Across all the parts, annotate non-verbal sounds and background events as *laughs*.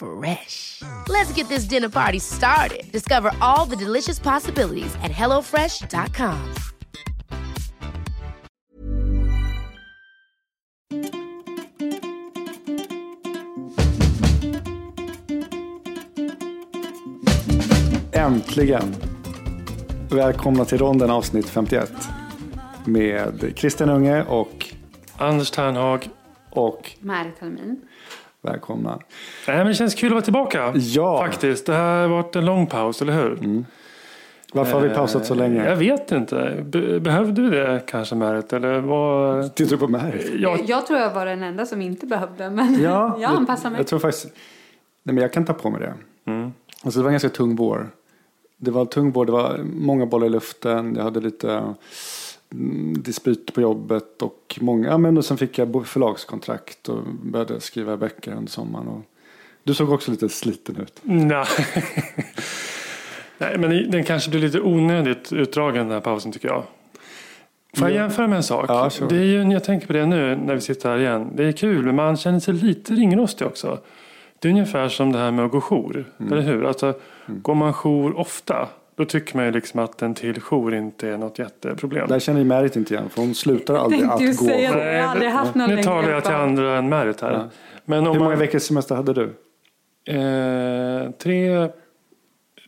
Fresh. Let's get this dinner party started. Discover all the delicious possibilities at hellofresh.com. Äntligen! Välkomna till ronden avsnitt 51. Med Christian Unge och, Anders Ternhag. och Marit Helmin. välkomna. Nej, men det känns kul att vara tillbaka. Ja. Faktiskt. Det här har varit en lång paus, eller hur? Varför har vi pausat så Jag länge? vet inte. Be- behövde vi det kanske Märit? Eller vad? Tittar du på mig? Jag, Jag tror jag var den enda som inte behövde men Ja, *laughs* jag anpassar mig. Jag tror faktiskt... Nej, men jag kan ta på mig det. Alltså, det var en ganska tung vår. Det var tung vår, det var många bollar i luften. Jag hade lite mm, dispyt på jobbet och många, ja, men och sen fick jag förlagskontrakt och började skriva böcker under sommaren. Och du såg också lite sliten ut. nej. *laughs* Nej, men den kanske blir lite onödigt utdragen den här pausen tycker jag. Får jag Ja. jämföra med en sak? Ja, sure. det är ju, jag tänker på det nu när vi sitter här igen. Det är kul men man känner sig lite ringrostig också. Det är ungefär som det här med att gå jour. Mm. Eller hur? Alltså, Går man jour ofta då tycker man ju liksom att en till jour inte är något jätteproblem. Där känner ju Märit inte igen för hon slutar aldrig att gå. säga. Hur Jag har aldrig haft någon nu talar jag till andra än Märit här. Ja. Men om många man, veckors semester hade du? Eh, tre,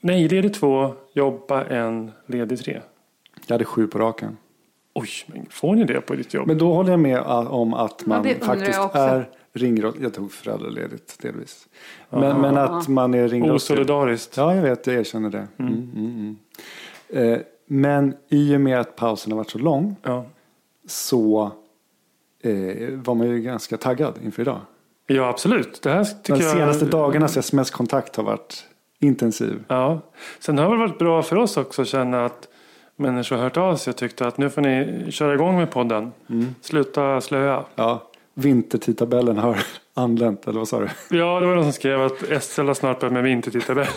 nej ledig två, jobba en, ledig tre. Jag hade sju på raken. Oj, men får ni det på ditt jobb? Men då håller jag med ah, om att man undrar faktiskt är ringrostig. Jag tog föräldraledigt delvis. Men, men att man är ringrostig. Osolidariskt. Ja, jag vet. Jag erkänner det. Mm, mm, mm. Eh, men i och med att pausen har varit så lång Ja. så eh, var man ju ganska taggad inför idag. Ja, absolut. Det här tycker De jag... senaste dagarnas sms-kontakt har varit intensiv. Ja. Sen har det varit bra för oss också att känna att människor har hört av sig och tyckte att nu får ni köra igång med podden. Mm. Sluta slöa. Ja, vintertidtabellen har *laughs* anlänt, eller vad sa du? Ja, det var någon som skrev att SL har snart börjat med vintertidtabell. *laughs*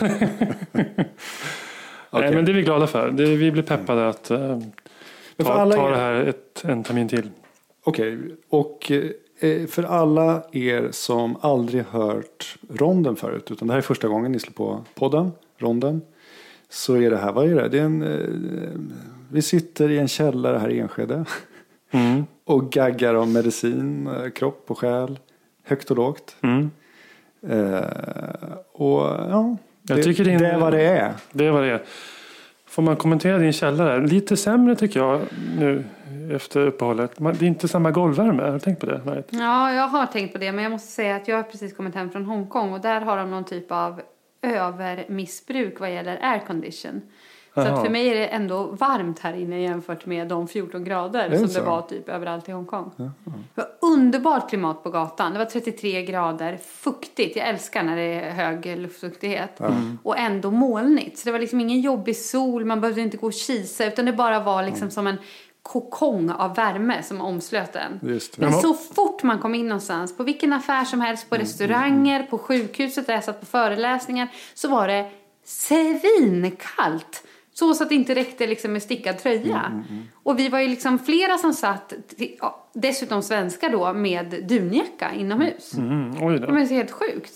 Nej, men det är vi glada för. Det, vi blir peppade att för ta, alla ta det här ett, en termin till. Okej, och eh, för alla er som aldrig hört ronden förut, utan det här är första gången ni slår på podden, ronden, så är det här, vad är det? det är en, eh, vi sitter i en källare här i Enskede Mm. *laughs* och gaggar om medicin, eh, kropp och själ, högt och lågt. Mm. Eh, och ja, Jag det, tycker det är det är vad det är. Det är vad det är. Får man kommentera din källare? Lite sämre tycker jag nu efter uppehållet. Man- Det är inte samma golvvärme. Har du tänkt på det? Marit? Ja, jag har tänkt på det men jag måste säga att jag har precis kommit hem från Hongkong och där har de någon typ av övermissbruk vad gäller aircondition. Så Jaha. att för mig är det ändå varmt här inne jämfört med de 14 grader det som så? det var typ överallt i Hongkong. Det var underbart klimat på gatan. Det var 33 grader, fuktigt. Jag älskar när det är hög luftfuktighet. Och ändå molnigt. Så det var liksom ingen jobbig sol, man behövde inte gå och kisa utan det bara var liksom som en kokong av värme som omslöt en. Just det. Men så fort man kom in någonstans, på vilken affär som helst, på restauranger, på sjukhuset där jag satt på föreläsningar, så var det svinkallt. Så, så att det inte räckte liksom med stickad tröja. Mm, Och vi var ju liksom flera som satt, dessutom svenskar då, med dunjacka inomhus. Mm, oj Det då. var ju så helt sjukt.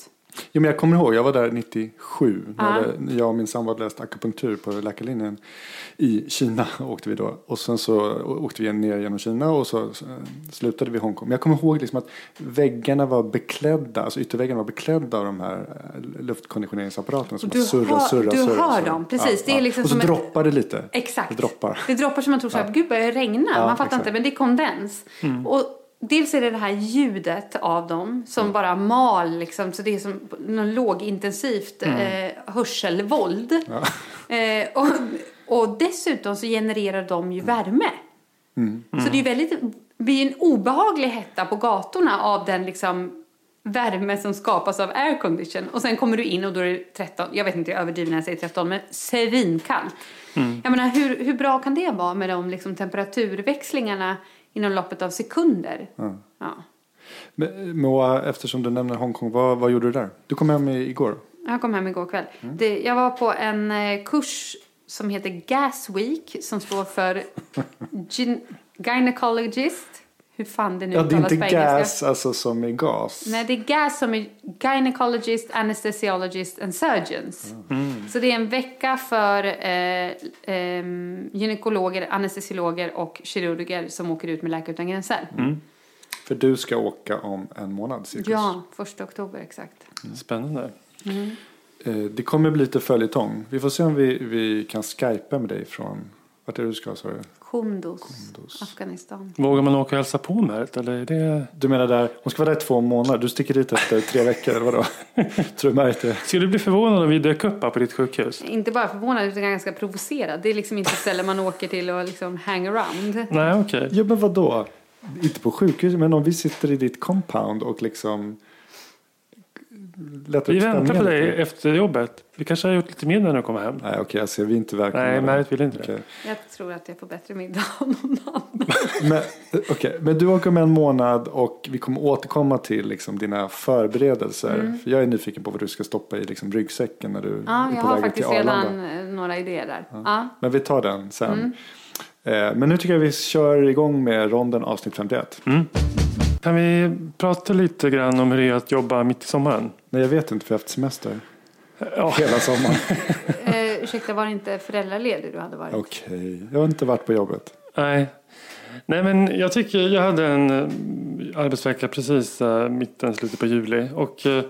Jo, men jag kommer ihåg, jag var där 97. När Ja. hade- jag och min sambo hade läst akupunktur på läkarlinjen i Kina. *laughs* Åkte vi då. Och sen så åkte vi ner genom Kina och så eh, slutade vi i Hongkong. Men jag kommer ihåg liksom att väggarna var beklädda, alltså ytterväggarna var beklädda av de här eh, luftkonditioniseringsapparaterna som du surrar, hör- surrar, du surrar. hör surrar. dem, precis. Det är liksom och så som droppar det lite. Exakt. Det droppar. Det droppar som man tror så här, gud börjar det regna? Ja, man fattar exakt. inte, men det är kondens. Och dels är det det här ljudet av dem som Mm. bara mal liksom, så det är som något lågintensivt Mm. eh, hörselvåld. *laughs* Eh, och, och dessutom så genererar de ju värme. Mm. Så det är ju väldigt, blir en obehaglig hetta på gatorna av den liksom värme som skapas av aircondition. Och sen kommer du in och då är det 13, jag vet inte, jag överdriver när jag säger 13, men svinkallt. Jag menar, hur, hur bra kan det vara med de liksom, temperaturväxlingarna inom loppet av sekunder? Ja. Men, Moa, eftersom du nämner Hongkong, vad, vad gjorde du där? Du kom hem igår. Jag kom hem igår kväll. Det, jag var på en eh, kurs som heter Gas Week som står för *laughs* gyn- gynecologist. Hur fan det nu Ja, det är uttalas inte på gas alltså som är gas. Nej, det är GAS som är gynecologist, anesthesiologist and surgeons. Så det är en vecka för eh, eh, gynekologer, anestesiologer och kirurger som åker ut med Läkare Utan Gränser. För du ska åka om en månad cirkus. Ja, första oktober exakt. Spännande. Eh, Det kommer bli lite följetong. Vi får se om vi, vi kan skypa med dig från... Vart är det du ska sa du? Kunduz, Afghanistan. Vågar man åka och hälsa på Märt? Eller är det... Du menar där, hon ska vara där i två månader. Du sticker dit efter tre veckor eller vadå? *laughs* Tror du märkt det? Skulle du bli förvånad om vi dök upp här på ditt sjukhus? Inte bara förvånad utan ganska provocerad. Det är liksom inte ställen man åker till och liksom hang around. Nej, okej. Ja men vadå? Inte på sjukhus, men om vi sitter i ditt compound och liksom... Letar Vi väntar på dig lite. efter jobbet. Vi kanske har gjort lite mindre när du kommer hem. Nej okej, jag ser vi inte välkomna. Nej, Märit vill inte det. Okej. Jag tror att jag får bättre middag av någon annan. *laughs* Men, okej, men du åker om en månad och vi kommer återkomma till liksom, dina förberedelser. För jag är nyfiken på vad du ska stoppa i liksom, ryggsäcken när du Mm. Ja, är jag på har väg till faktiskt Arlanda. redan eh, några idéer där. Ja. Men vi tar den sen. Mm. Eh, Men nu tycker jag vi kör igång med ronden avsnitt 51. Kan vi prata lite grann om hur det är att jobba mitt i sommaren? Nej jag vet inte för jag har haft semester Ja, hela sommaren. *laughs* Eh, ursäkta, var det inte föräldraledig du hade varit? Okej, jag har inte varit på jobbet. nej. Nej, men jag tycker jag hade en eh, arbetsvecka precis eh, mitten, slutet på juli. Och eh,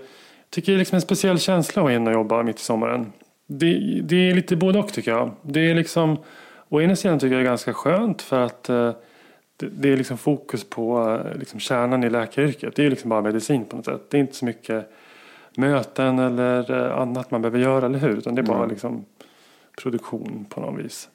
tycker det är liksom en speciell känsla att vara inne och jobba mitt i sommaren. Det, det är lite både och tycker jag. Det är liksom, å ena sidan tycker jag det är ganska skönt för att eh, det, det är liksom fokus på liksom kärnan i läkaryrket. Det är liksom bara medicin på något sätt. Det är inte så mycket möten eller eh, annat man behöver göra, eller hur? Utan det är bara liksom produktion på något vis.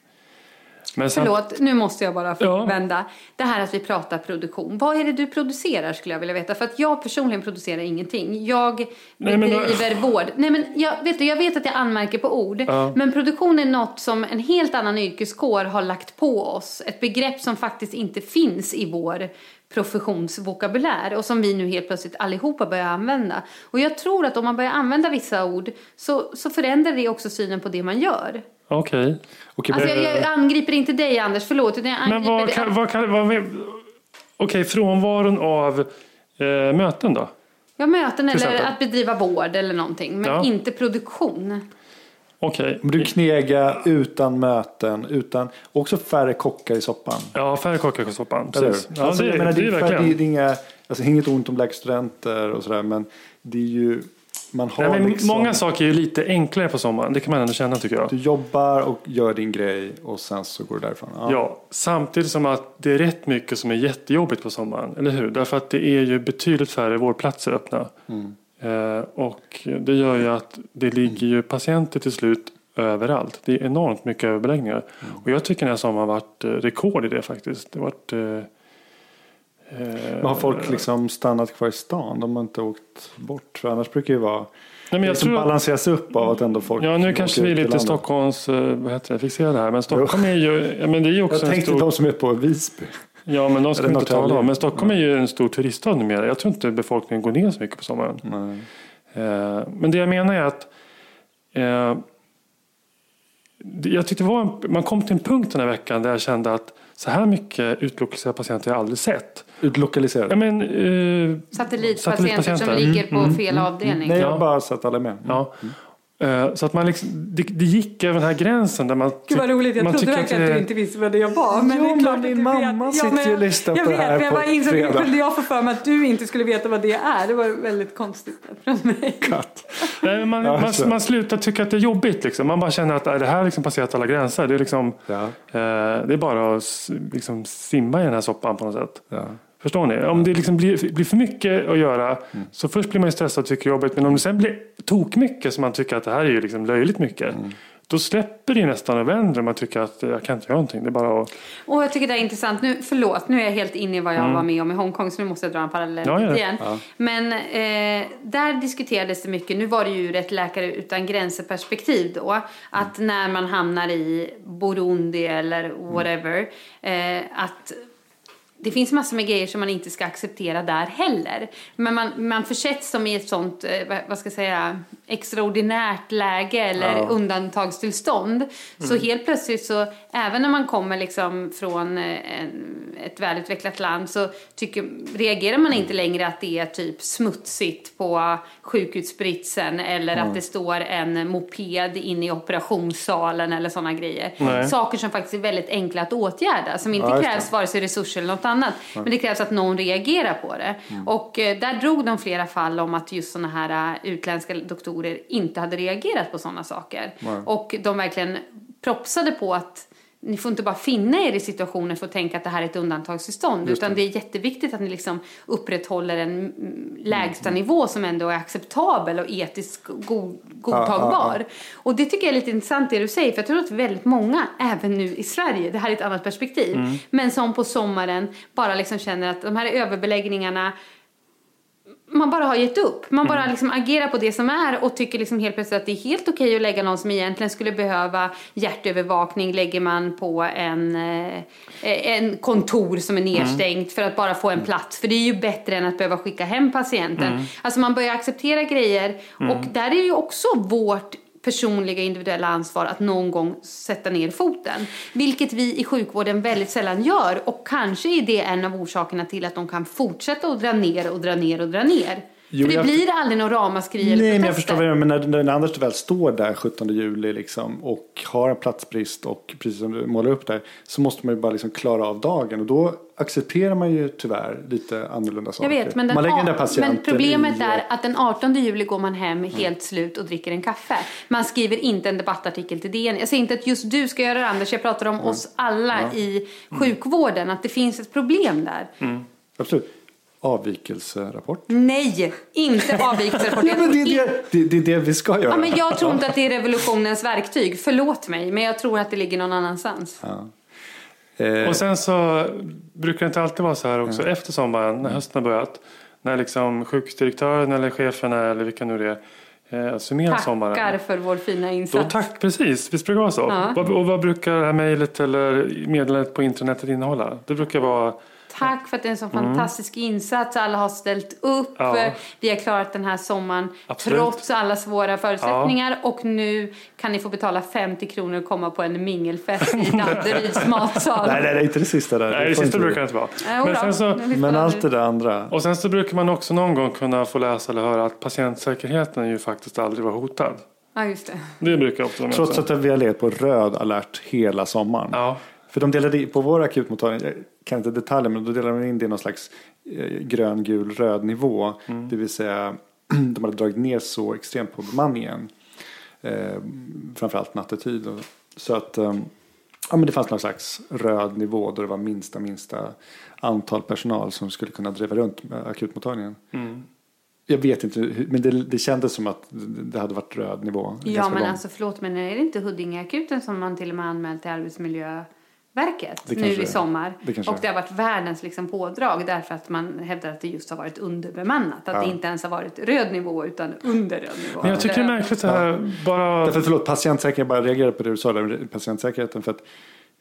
Men sen- Förlåt, nu måste jag bara Ja. vända. Det här att vi pratar produktion. Vad är det du producerar skulle jag vilja veta. För att jag personligen producerar ingenting. Jag Nej, men bedriver vård. Nej men jag vet, du, jag vet att jag anmärker på ord. Ja. Men produktion är något som en helt annan yrkeskår har lagt på oss. Ett begrepp som faktiskt inte finns i vår professionsvokabulär. Och som vi nu helt plötsligt allihopa börjar använda. Och jag tror att om man börjar använda vissa ord så, så förändrar det också synen på det man gör. Okej. Okej, Alltså men- jag, jag angriper inte dig Anders, förlåt. Utan jag Men vad kan, vad kan, vad, okej, frånvaron av eh, möten då? Ja, möten eller exempel. att bedriva vård eller någonting. Men Ja. inte produktion. Okej. Men du knega utan möten, utan också färre kockar i soppan. Ja, färre kockar i soppan. Precis. Ja, alltså, det, menar, det är det, är, verkligen. det, är inga, alltså, inget ont om läkarstudenter och sådär men det är ju, man har Nej, liksom, Många saker är ju lite enklare på sommaren. Det kan man ändå känna tycker jag. du jobbar och gör din grej och sen så går du därifrån. Ja. Ja, samtidigt som att det är rätt mycket som är jättejobbigt på sommaren. Eller hur? Därför att det är ju betydligt färre vårdplatser öppna. Eh, och det gör ju att det ligger ju patienter till slut överallt. Det är enormt mycket överbeläggningar. Och jag tycker den här sommaren varit eh, rekord i det faktiskt. Det har varit... Eh, Men har folk liksom stannat kvar i stan? De har inte åkt bort? För annars brukar det ju vara nej, men jag som tror, balanseras upp av att ändå folk Ja, nu kanske vi är lite. Stockholms eh, vad heter det, fixerade här. Men Stockholm är ju, men det är ju också Jag tänkte stor... de som är på Visby. Ja, men de ska vi inte tala om. Men Stockholm är ju en stor turiststad numera. Jag tror inte befolkningen går ner så mycket på sommaren. Nej. Eh, Men det jag menar är att jag tyckte var en, man kom till en punkt den här veckan där jag kände att så här mycket utlokaliserade patienter har jag aldrig sett. Utlokaliserade? Ja, men, eh, Satellitpatienter, satellitpatienter. som ligger på fel avdelning. Nej, jag Ja. har bara sett alla med. Ja. Eh, Så att man liksom, det, det gick över den här gränsen där man Gud vad roligt, jag man trodde tycker verkligen att att du inte visste vad det var. Men Ja, det är men klart din mamma vet. sitter men- ju och lyssnar jag på det vet, här men jag på bara insåg, hur fredag. kunde jag få för mig att du inte skulle veta vad det är? Det var väldigt konstigt från mig. Katt. Nej, men man, Ja, man, man slutar tycka att det är jobbigt. Liksom. Man bara känner att äh, det här har liksom passerat alla gränser. Det är, liksom, Ja. eh, det är bara att liksom, simma i den här soppan på något sätt. Ja. Förstår ni? Om det liksom blir, blir för mycket att göra så först blir man ju stressad och tycker jobbigt. Men om det sen blir tok mycket så man tycker att det här är ju liksom löjligt mycket. Då släpper det nästan och vänder. Man tycker att jag kan inte göra någonting. Det bara att... Och jag tycker det är intressant. Nu, förlåt, nu är jag helt inne i vad jag var med om i Hongkong så nu måste jag dra en parallell Ja, igen. Men eh, där diskuterades det mycket, nu var det ju ur ett Läkare utan gränser perspektiv då, att när man hamnar i Burundi eller whatever, eh, att det finns massor med grejer som man inte ska acceptera där heller. Men man, man försätts som i ett sånt, eh, vad- ska jag säga, extraordinärt läge eller undantagstillstånd. Så helt plötsligt så, även när man kommer liksom från eh, en, ett välutvecklat land så tycker, reagerar man inte längre att det är typ smutsigt på sjukhusbritsen eller att det står en moped inne i operationssalen eller sådana grejer. Nej. Saker som faktiskt är väldigt enkla att åtgärda, som inte Ja, krävs vare sig resurser eller något annat. Men det krävs att någon reagerar på det. Mm. Och eh, där drog de flera fall om att just sådana här eh, utländska doktorer inte hade reagerat på sådana saker. Och de verkligen propsade på att ni får inte bara finna er i situationen för att tänka att det här är ett undantagstillstånd. Utan det är jätteviktigt att ni liksom upprätthåller en mm, lägsta nivå som ändå är acceptabel och etiskt go- godtagbar. Och det tycker jag är lite intressant det du säger. För jag tror att väldigt många, även nu i Sverige, det här är ett annat perspektiv. Men som på sommaren bara liksom känner att de här överbeläggningarna man bara har gett upp. Man bara liksom agerar på det som är och tycker liksom helt plötsligt att det är helt okej att lägga någon som egentligen skulle behöva hjärtövervakning lägger man på en, eh, en kontor som är nedstängt för att bara få en plats. För det är ju bättre än att behöva skicka hem patienten. Alltså man börjar acceptera grejer och där är ju också vårt personliga individuella ansvar att någon gång sätta ner foten. Vilket vi i sjukvården väldigt sällan gör och kanske är det en av orsakerna till att de kan fortsätta att dra ner och dra ner och dra ner. Jo, För det jag- blir aldrig någon ramaskri eller Nej, men jag protester. förstår vad du menar. Men när, när Anders väl står där 17 juli liksom, och har en platsbrist och precis som du målar upp där så måste man ju bara liksom klara av dagen. Och då accepterar man ju tyvärr lite annorlunda Jag saker. vet, men, man lägger den där patienten men problemet i, är att den 18 juli går man hem helt slut och dricker en kaffe. Man skriver inte en debattartikel till DN. Jag säger inte att just du ska göra det Anders, jag pratar om oss alla i sjukvården, att det finns ett problem där. Absolut. Avvikelserapport. Nej, inte *laughs* avvikelserapport. Ja, Jag men tror det, är det, det, det är det vi ska göra. Ja, men jag tror inte att det är revolutionens verktyg. Förlåt mig, men jag tror att det ligger någon annanstans. Eh, Och sen så brukar det inte alltid vara så här också efter sommaren när hösten har börjat. När liksom sjukhusdirektören eller cheferna eller vilka nu det är eh, summerar sommaren. Tackar för vår fina Då insats. tack, precis. Visst brukar det vara så? Ja. Och vad brukar det här mejlet eller meddelandet på internetet innehålla? Det brukar vara Tack för att det är en så fantastisk insats. Alla har ställt upp. Ja. Vi har klarat den här sommaren Absolut. trots alla svåra förutsättningar. Och nu kan ni få betala 50 kronor och komma på en mingelfest i *laughs* Danderyds matsal. nej, nej, nej, inte det sista där. Nej, Det det sista inte brukar det inte vara. Jo Men sen, så, Men allt det där andra. och sen så brukar man också någon gång kunna få läsa eller höra att patientsäkerheten ju faktiskt aldrig var hotad. Ja, just det. Det brukar ofta Trots att vi har legat på röd alert hela sommaren. Ja. För de delade på vår akutmottagning, jag kan inte detaljer, men då delade de in det i någon slags eh, grön, gul, röd nivå. Mm. Det vill säga, *clears throat* de hade dragit ner så extremt på bemanningen. Eh, framförallt nattetid. Och, så att eh, ja, men det fanns någon slags röd nivå då det var minsta, minsta antal personal som skulle kunna driva runt med akutmottagningen. Mm. Jag vet inte, men det, det kändes som att det hade varit röd nivå. Ja, men lång. alltså förlåt, men är det inte Huddingeakuten som man till och med anmält till Arbetsmiljöverket Det nu i sommar? Det och det har varit världens liksom pådrag därför att man hävdar att det just har varit underbemannat. Att det inte ens har varit röd nivå utan under röd nivå. Men jag tycker det är märkligt det här bara... Därför, förlåt, patientsäkerhet, jag bara reagerar på det du sa där, patientsäkerheten. För att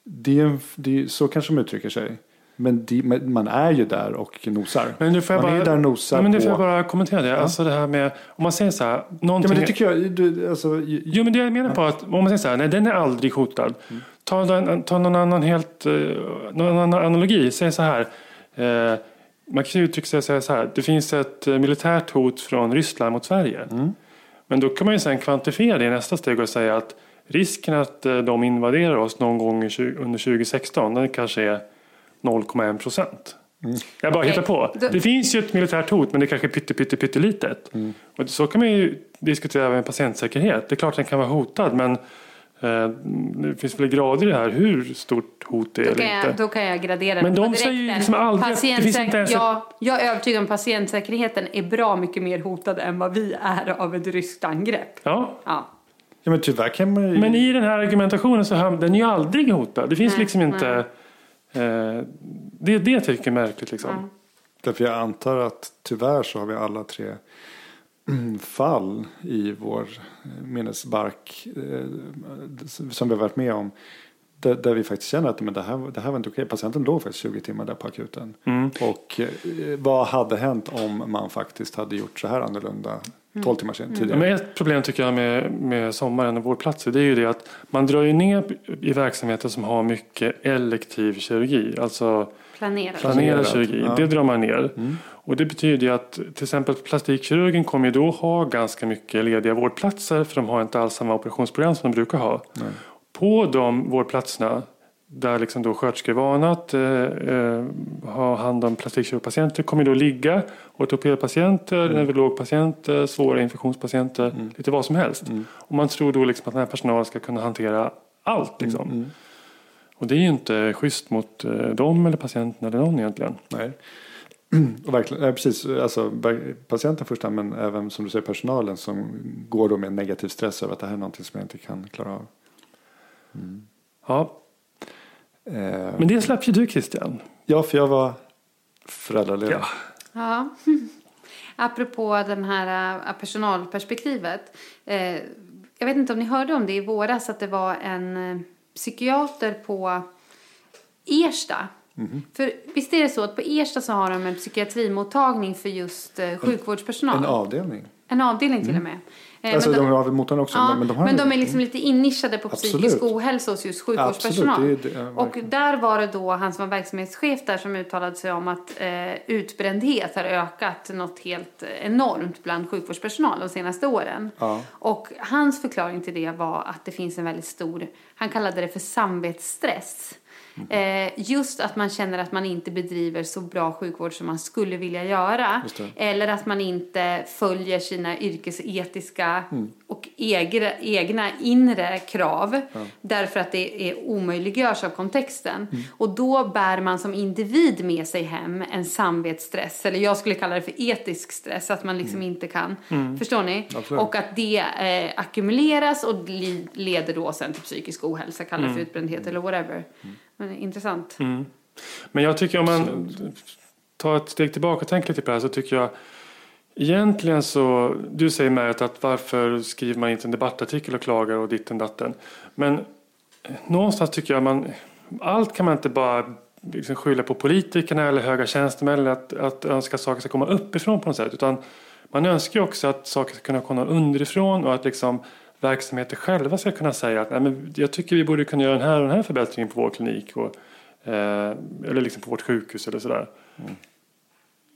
det är, det är, så kanske de uttrycker sig. Men, de, men man är ju där och nosar. Men nu får jag man bara, är ju där och nosar men nu får jag bara kommentera det. Alltså det här med, om man säger så här, någonting... Ja, men det tycker jag, du, alltså, Jo, men det jag menar på att om man säger så här, nej den är aldrig hotad. Mm. Ta, den, ta någon annan helt, eh, någon annan analogi. Säg så här. Eh, man kan ju uttrycka sig säga så här. Det finns ett eh, militärt hot från Ryssland mot Sverige. Mm. Men då kan man ju sen kvantifiera det i nästa steg och säga att risken att de invaderar oss någon gång under 2016 den kanske är 0,1 procent. Jag bara Okej, hittar på. Det finns ju ett militärt hot men det är kanske är pytte, pytte, pyttelitet. Och så kan man ju diskutera med patientsäkerhet. Det är klart att den kan vara hotad men det finns väl grader i det här hur stort hot det är Då kan, jag, då kan jag gradera Men det de säger ju liksom aldrig att det finns inte ens ett- ja, Jag är övertygad om patientsäkerheten är bra mycket mer hotad än vad vi är av ett ryskt angrepp. Ja. Ja. Ja, men tyvärr kan man ju... Men i den här argumentationen så hör den är ju aldrig hotad. Det finns Nej, liksom inte... Eh, det, det tycker jag är märkligt liksom. Därför jag antar att tyvärr så har vi alla tre fall i vår minnesbark eh, som vi har varit med om. Där, vi faktiskt känner att men det, här, det här var inte okej. Patienten låg faktiskt 20 timmar där på akuten. Och eh, vad hade hänt om man faktiskt hade gjort så här annorlunda 12 timmar sedan tidigare? Men ett problem tycker jag med, med sommaren och vårdplatser det är ju det att man drar ju ner i verksamheter som har mycket elektiv kirurgi. Alltså Planerat. planerad Planerat, kirurgi. ja. Det drar man ner. Och det betyder ju att till exempel plastikkirurgen kommer ju då ha ganska mycket lediga vårdplatser för de har inte alls samma operationsprogram som de brukar ha. På de vårdplatserna där liksom då sköterskor är vana att eh, eh, ha hand om plastikkirurgpatienter kommer då ligga ortopedpatienter, neurologpatienter, svåra infektionspatienter, lite vad som helst. Och man tror då liksom att den här personalen ska kunna hantera allt. Liksom. Och det är ju inte schysst mot eh, dem eller patienten eller någon egentligen. Nej. Och verkligen, ja, precis, alltså, patienten först men även som du säger personalen som går då med negativ stress över att det här är någonting som jag inte kan klara av. Ja, Eh, men det släpper ju du Christian. ja, för jag var föräldraledig. Ja. Ja. *laughs* Apropå den här äh, personalperspektivet. Eh, jag vet inte om ni hörde om det i våras att det var en eh, psykiater på Ersta. För visst är det så att på Ersta så har de en psykiatrimottagning för just eh, sjukvårdspersonal. En avdelning. En avdelning till och med. Eh, Alltså men de har mottagning också. Ja, men de, men de är liksom lite innischade på Absolut. psykisk ohälsa hos just sjukvårdspersonal. Absolut, det det, och där var det då han som var verksamhetschef där som uttalade sig om att eh, utbrändhet har ökat något helt enormt bland sjukvårdspersonal de senaste åren. Ja. Och hans förklaring till det var att det finns en väldigt stor, han kallade det för samvetsstress. Eh, just att man känner att man inte bedriver så bra sjukvård som man skulle vilja göra. Det. Eller att man inte följer sina yrkesetiska Mm. och egna, egna inre krav. Därför att det är omöjliggörs av kontexten. Mm. Och då bär man som individ med sig hem en samvetsstress. Eller jag skulle kalla det för etisk stress. Att man liksom inte kan. Förstår ni? Mm. Absolut. Och att det eh, ackumuleras och leder då sen till psykisk ohälsa. Kalla det Mm. för utbrändhet eller whatever. Men intressant. Mm. Men jag tycker om man tar ett steg tillbaka och tänker lite på det här så tycker jag egentligen så, du säger Märit att varför skriver man inte en debattartikel och klagar och ditten datten. Men någonstans tycker jag man, allt kan man inte bara liksom skylla på politikerna eller höga tjänstemän eller att, att önska att saker ska komma uppifrån på något sätt. Utan man önskar ju också att saker ska kunna komma underifrån och att liksom verksamheter själva ska kunna säga att Nej, men jag tycker vi borde kunna göra den här och den här förbättringen på vår klinik. Och, eh, eller liksom på vårt sjukhus eller sådär. Mm.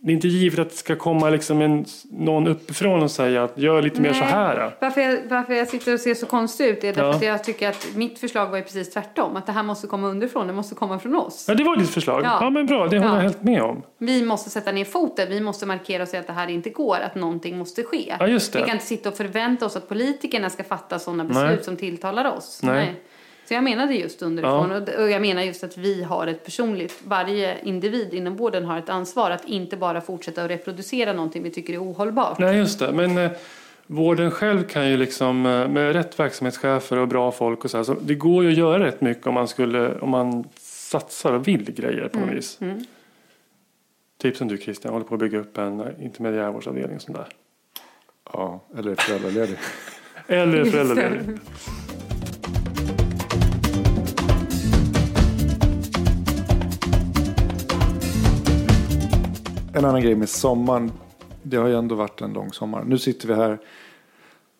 Det är inte givet att det ska komma liksom en, någon uppifrån och säga att gör lite mer så Nej. här. Varför jag, varför jag sitter och ser så konstig ut är därför Ja. att jag tycker att mitt förslag var ju precis tvärtom. Att det här måste komma underifrån, det måste komma från oss. Ja, det var ditt förslag. Ja, Ja. men bra, det håller Ja. jag helt med om. Vi måste sätta ner foten, vi måste markera och säga att det här inte går, att någonting måste ske. Ja, just det. Vi kan inte sitta och förvänta oss att politikerna ska fatta sådana beslut Nej. som tilltalar oss. Nej. Så jag menade just underifrån Ja. och- jag menar just att vi har ett personligt, varje individ inom vården har ett ansvar att inte bara fortsätta att reproducera någonting vi tycker är ohållbart. Nej, just det. Men eh, vården själv kan ju liksom eh, med rätt verksamhetschefer och bra folk och så här. Så det går ju att göra rätt mycket om man skulle, om man satsar och vill grejer på något vis. Typ som du Christian, håller på att bygga upp en eh, intermediärvårdsavdelning och sånt där. Ja, eller föräldraledig. *laughs* Eller föräldraledig. En annan grej med sommaren. Det har ju ändå varit en lång sommar. Nu sitter vi här.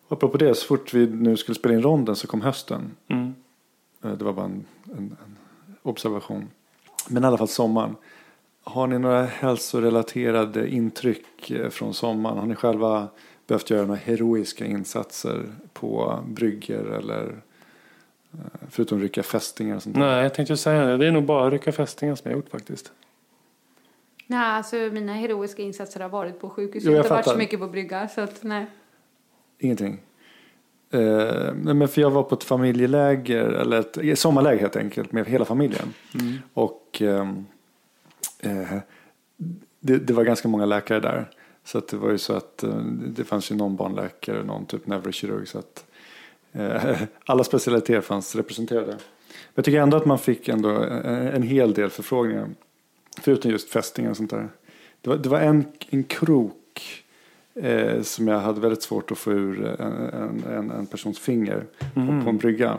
Apropå det, så fort vi nu skulle spela in ronden så kom hösten. Mm. Eh, Det var bara en, en, en observation. Men i alla fall sommaren. Har ni några hälsorelaterade intryck eh, från sommaren? Har ni själva behövt göra några heroiska insatser på brygger eller eh, förutom rycka fästingar och sånt? Nej, jag tänkte säga det. Det är nog bara rycka fästingar som jag gjort faktiskt. Nej, alltså mina heroiska insatser har varit på sjukhus. Jo, jag har inte varit så mycket på brygga. Så att, nej. Ingenting? Eh, nej, men för jag var på ett familjeläger, eller ett eh, sommarläger helt enkelt, med hela familjen. Och ehm, eh, det, det var ganska många läkare där. Så att det var ju så att eh, det fanns ju någon barnläkare och någon typ neurokirurg. Så att eh, *laughs* alla specialiteter fanns representerade. Men jag tycker ändå att man fick ändå en hel del förfrågningar. Förutom just fästingar och sånt där. Det var, det var en, en krok eh, som jag hade väldigt svårt att få ur en, en, en, persons finger på, på en brygga.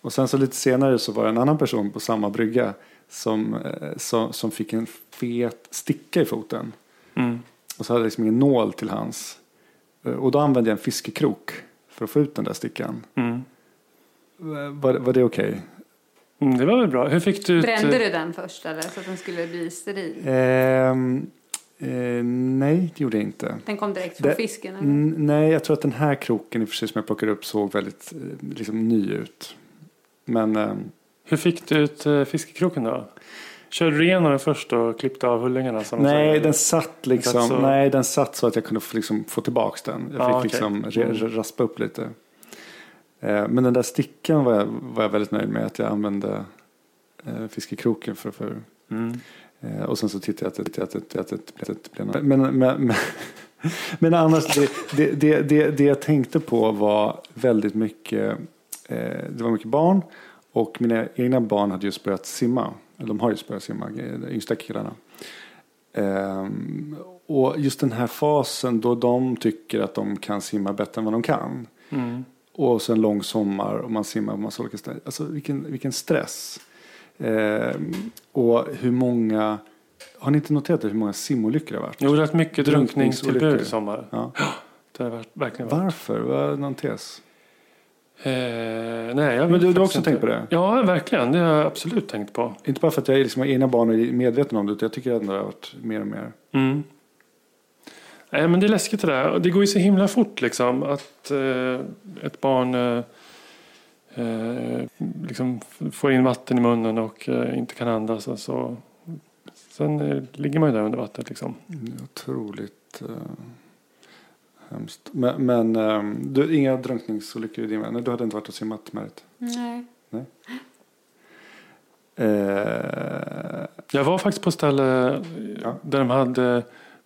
Och sen så lite senare så var det en annan person på samma brygga som, eh, som, som fick en fet sticka i foten. Mm. Och så hade jag liksom ingen nål till hans. Eh, Och då använde jag en fiskekrok för att få ut den där stickan. Mm. Eh, Var, var det okej? Mm, det var väl bra. Hur fick du ut... Brände du den först eller? Så att den skulle bli steril? Ehm, eh, nej, det gjorde jag inte. Den kom direkt från Det- fisken eller? Nej, jag tror att den här kroken i och för sig som jag plockade upp såg väldigt eh, liksom, ny ut. Men ehm, Hur fick du ut eh, fiskekroken då? Körde du igenom den först och klippte av hullingarna? Som nej, den satt liksom, Satt så- nej, den satt så att jag kunde få, liksom, få tillbaks den. Jag Ah, fick okej. liksom Mm. raspa upp lite. Eh, men den där stickan var jag, var jag väldigt nöjd med att jag använde eh, fiskekroken för, för Mm. Eh, och sen så tittade jag det blev något. Men, men, men, *laughs* men annars, det, det, det, det, jag tänkte på var väldigt mycket, det var mycket barn och mina egna barn hade just börjat simma. Eller de har just börjat simma, de yngsta killarna. Ehm, och just den här fasen då de tycker att de kan simma bättre än vad de kan. Mm. Och så en lång sommar och man simmar på massa olika ställen. Alltså vilken, vilken stress. Ehm, och hur många, har ni inte noterat hur många simolyckor det har varit? Jo, rätt mycket drunkningstillbud i sommar. Ja. Det har varit, verkligen varit. Varför? Vad är någon tes? Eh, nej, jag Men du- du har också faktiskt tänkt på det? Ja, verkligen. Det har jag absolut tänkt på. Inte bara för att jag liksom egna barn och är medveten om det, utan jag tycker ändå det har varit mer och mer. Mm. Nej, men det är läskigt det där. Och Det går ju så himla fort liksom att eh, ett barn eh, eh, liksom får in vatten i munnen och eh, inte kan andas. Och så. Sen eh, ligger man ju där under vattnet liksom. Mm, Otroligt uh, hemskt. Men, men ehm, du, inga drunkningsolyckor i din vän? Du hade inte varit och simmat Merit? Nej. Eh, Jag var faktiskt på ett ställe Ja. där de hade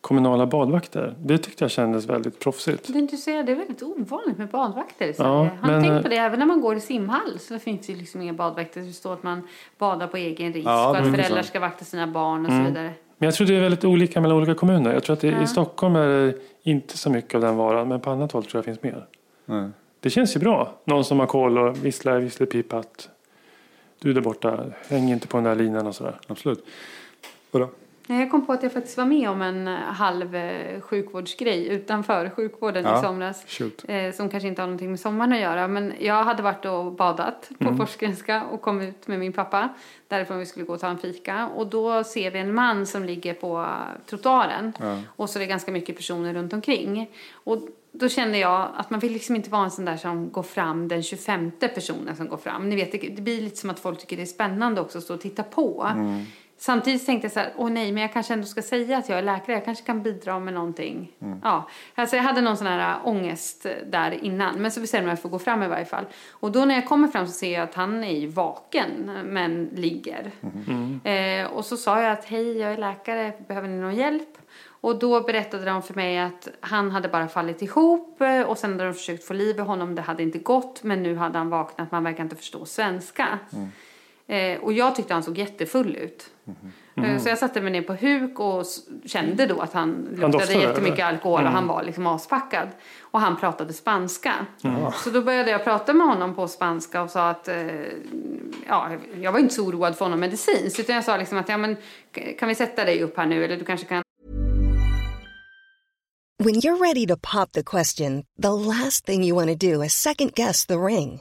kommunala badvakter. Det tyckte jag kändes väldigt proffsigt. Det är, inte så, det är väldigt ovanligt med badvakter i Sverige. Ja, Har men- tänkt på det? Även när man går i simhall så finns det ju liksom inga badvakter. Det står att man badar på egen risk Ja, och att föräldrar så. ska vakta sina barn och Mm. så vidare. Men jag tror det är väldigt olika mellan olika kommuner. Jag tror att det, Ja. i Stockholm är det inte så mycket av den varan. Men på annat håll tror jag finns mer. nej. Det känns ju bra. Någon som har koll och visslar visslepipa att du där borta, häng inte på den där linan och sådär. Absolut. Vadå? Jag kom på att jag faktiskt var med om en eh, halv eh, sjukvårdsgrej utanför sjukvården Ja. i somras. Shoot. Eh, som kanske inte har någonting med sommaren att göra. Men jag hade varit och badat på Mm. Forsgrenska och kom ut med min pappa. Därifrån vi skulle gå och ta en fika. Och då ser vi en man som ligger på trottoaren. Ja. Och så är det ganska mycket personer runt omkring. Och då kände jag att man vill liksom inte vara en sån där som går fram den 25 personen som går fram. Ni vet, det, det blir lite som att folk tycker det är spännande också att stå och titta på. Mm. Samtidigt tänkte jag så här, åh nej, men jag kanske ändå ska säga att jag är läkare. Jag kanske kan bidra med någonting. Ja, alltså jag hade någon sån här äh, ångest där innan. Men så bestämde jag mig för att gå fram i varje fall. Och då när jag kommer fram så ser jag att han är vaken, men ligger. Eh, och så sa jag att hej, jag är läkare, behöver ni någon hjälp? Och då berättade de för mig att han hade bara fallit ihop eh, och sen hade de försökt få liv i honom, det hade inte gått. Men nu hade han vaknat, man verkar inte förstå svenska. Eh, och jag tyckte han såg jättefull ut. Eh, Så jag satte mig ner på huk och kände då att han luktade doftade, jättemycket eller? alkohol och han var liksom aspackad. Och han pratade spanska. Så då började jag prata med honom på spanska och sa att, eh, ja, jag var inte så oroad för honom medicinskt. Utan jag sa liksom att, ja men kan vi sätta dig upp här nu eller du kanske kan When you're ready to pop the question, the last thing you want to do is second guess the ring.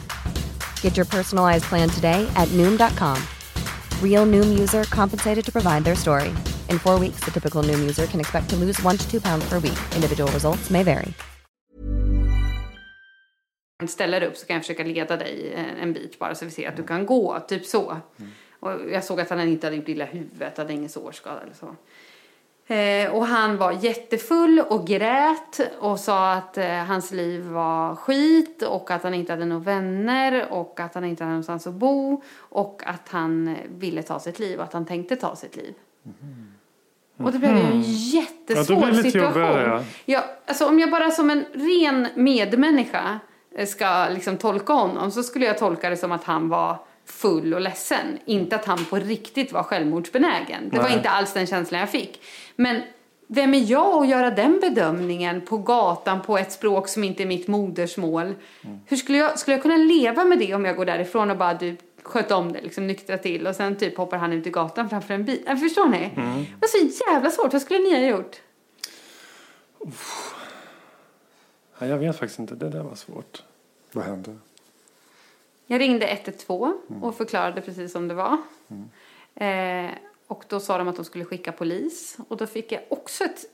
Get your personalized plan today at Noom.com. Real Noom user compensated to provide their story. In four weeks, the typical Noom user can expect to lose one to two pounds per week. Individual results may vary. ställer upp så kan jag försöka leda dig en bit bara så vi ser att du kan gå, typ så. Och jag såg att han inte hade gjort illa huvudet, hade ingen sårskada eller så. Eh, och han var jättefull och grät och sa att eh, hans liv var skit och att han inte hade några vänner och att han inte hade någonstans att bo och att han ville ta sitt liv och att han tänkte ta sitt liv. Mm. Och det blev ju en jättesvår ja, situation. Jobbigare, ja. alltså, om jag bara som en ren medmänniska ska liksom tolka honom så skulle jag tolka det som att han var full och ledsen. Inte att han på riktigt var självmordsbenägen. Det Nej. var inte alls den känslan jag fick. Men vem är jag att göra den bedömningen på gatan på ett språk som inte är mitt modersmål? Mm. Hur skulle jag, skulle jag kunna leva med det om jag går därifrån och bara du sköt om det, liksom nyktra till och sen typ hoppar han ut i gatan framför en bil. Förstår ni? Mm. Det var så jävla svårt. Vad skulle ni ha gjort? Uff. jag vet faktiskt inte. Det där var svårt. Vad hände? Jag ringde 112 mm. och förklarade precis som det var. Mm. Eh, och då sa de att de skulle skicka polis. Och då fick jag också ett